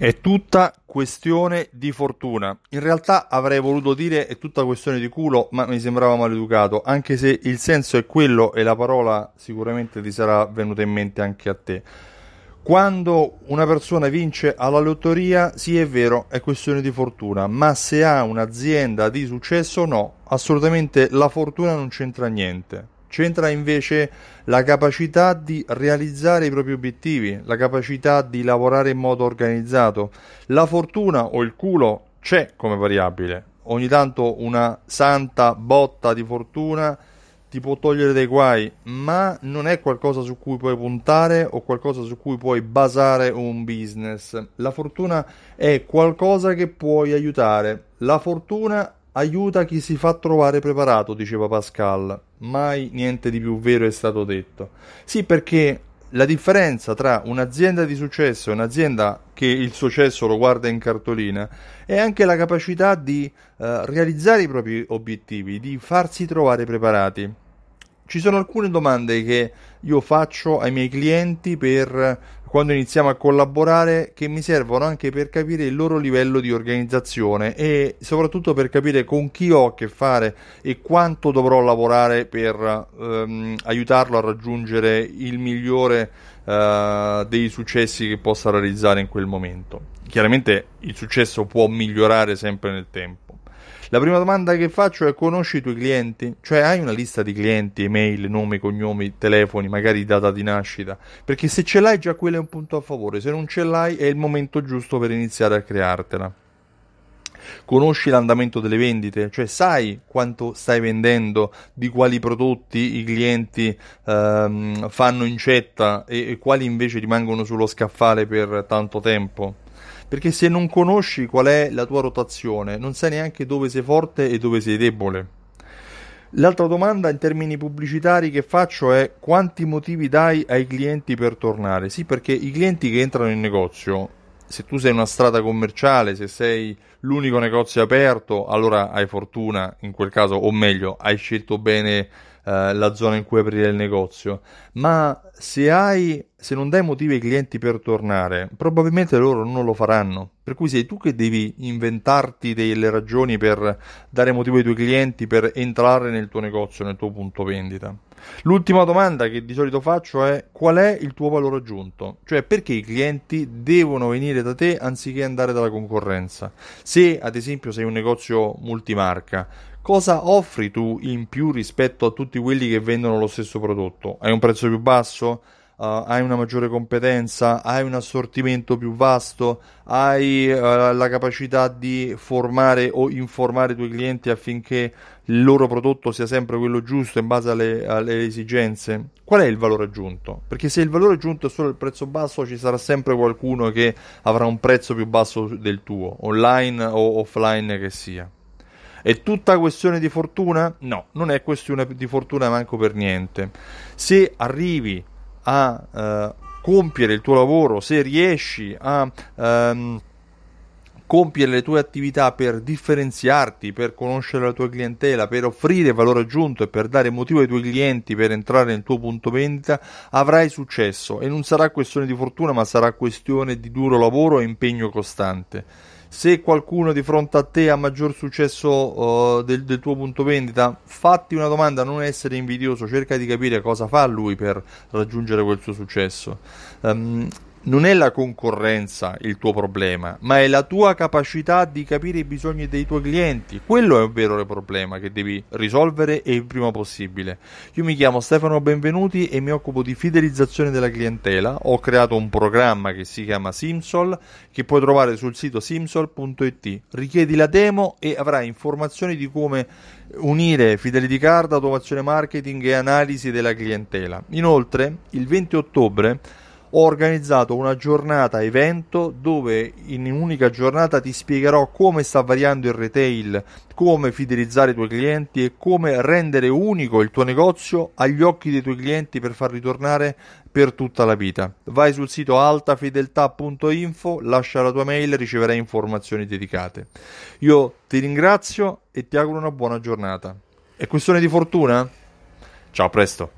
È tutta questione di fortuna. In realtà avrei voluto dire è tutta questione di culo, ma mi sembrava maleducato, anche se il senso è quello e la parola sicuramente ti sarà venuta in mente anche a te. Quando una persona vince alla lotteria, sì è vero, è questione di fortuna, ma se ha un'azienda di successo no, assolutamente la fortuna non c'entra niente. C'entra invece la capacità di realizzare i propri obiettivi, la capacità di lavorare in modo organizzato. La fortuna o il culo c'è come variabile. Ogni tanto una santa botta di fortuna ti può togliere dei guai, ma non è qualcosa su cui puoi puntare o qualcosa su cui puoi basare un business. La fortuna è qualcosa che puoi aiutare. La fortuna aiuta chi si fa trovare preparato, diceva Pascal. Mai niente di più vero è stato detto. Sì, perché la differenza tra un'azienda di successo e un'azienda che il successo lo guarda in cartolina è anche la capacità di eh, realizzare i propri obiettivi, di farsi trovare preparati. Ci sono alcune domande che io faccio ai miei clienti per quando iniziamo a collaborare che mi servono anche per capire il loro livello di organizzazione e soprattutto per capire con chi ho a che fare e quanto dovrò lavorare per ehm, aiutarlo a raggiungere il migliore eh, dei successi che possa realizzare in quel momento. Chiaramente il successo può migliorare sempre nel tempo. La prima domanda che faccio è conosci i tuoi clienti? Cioè hai una lista di clienti, email, nomi, cognomi, telefoni, magari data di nascita? Perché se ce l'hai già quello è un punto a favore, se non ce l'hai è il momento giusto per iniziare a creartela. Conosci l'andamento delle vendite, cioè sai quanto stai vendendo, di quali prodotti i clienti ehm, fanno incetta e, e quali invece rimangono sullo scaffale per tanto tempo perché se non conosci qual è la tua rotazione, non sai neanche dove sei forte e dove sei debole. L'altra domanda in termini pubblicitari che faccio è quanti motivi dai ai clienti per tornare? Sì, perché i clienti che entrano in negozio, se tu sei una strada commerciale, se sei l'unico negozio aperto, allora hai fortuna in quel caso, o meglio, hai scelto bene eh, la zona in cui aprire il negozio. Ma se hai se non dai motivi ai clienti per tornare, probabilmente loro non lo faranno. Per cui sei tu che devi inventarti delle ragioni per dare motivo ai tuoi clienti per entrare nel tuo negozio, nel tuo punto vendita. L'ultima domanda che di solito faccio è qual è il tuo valore aggiunto? Cioè perché i clienti devono venire da te anziché andare dalla concorrenza? Se ad esempio sei un negozio multimarca, cosa offri tu in più rispetto a tutti quelli che vendono lo stesso prodotto? Hai un prezzo più basso? Uh, hai una maggiore competenza, hai un assortimento più vasto, hai uh, la capacità di formare o informare i tuoi clienti affinché il loro prodotto sia sempre quello giusto in base alle, alle, esigenze. Qual è il valore aggiunto? Perché se il valore aggiunto è solo il prezzo basso, ci sarà sempre qualcuno che avrà un prezzo più basso del tuo, online o offline che sia. È tutta questione di fortuna? No, non è questione di fortuna manco per niente. Se arrivi a eh, compiere il tuo lavoro, se riesci a ehm, compiere le tue attività per differenziarti, per conoscere la tua clientela, per offrire valore aggiunto e per dare motivo ai tuoi clienti per entrare nel tuo punto vendita, avrai successo. E non sarà questione di fortuna, ma sarà questione di duro lavoro e impegno costante se qualcuno di fronte a te ha maggior successo uh, del, del, tuo punto vendita, fatti una domanda, non essere invidioso, cerca di capire cosa fa lui per raggiungere quel suo successo. Um, non è la concorrenza il tuo problema, ma è la tua capacità di capire i bisogni dei tuoi clienti. Quello è un vero problema che devi risolvere e il prima possibile. Io mi chiamo Stefano Benvenuti e mi occupo di fidelizzazione della clientela. Ho creato un programma che si chiama Simsol che puoi trovare sul sito simsol.it. Richiedi la demo e avrai informazioni di come unire fidelity card, automazione marketing e analisi della clientela. Inoltre, il 20 ottobre ho organizzato una giornata evento dove in un'unica giornata ti spiegherò come sta variando il retail, come fidelizzare i tuoi clienti e come rendere unico il tuo negozio agli occhi dei tuoi clienti per far ritornare per tutta la vita. Vai sul sito altafedeltà.info, lascia la tua mail e riceverai informazioni dedicate. Io ti ringrazio e ti auguro una buona giornata. È questione di fortuna? Ciao, a presto.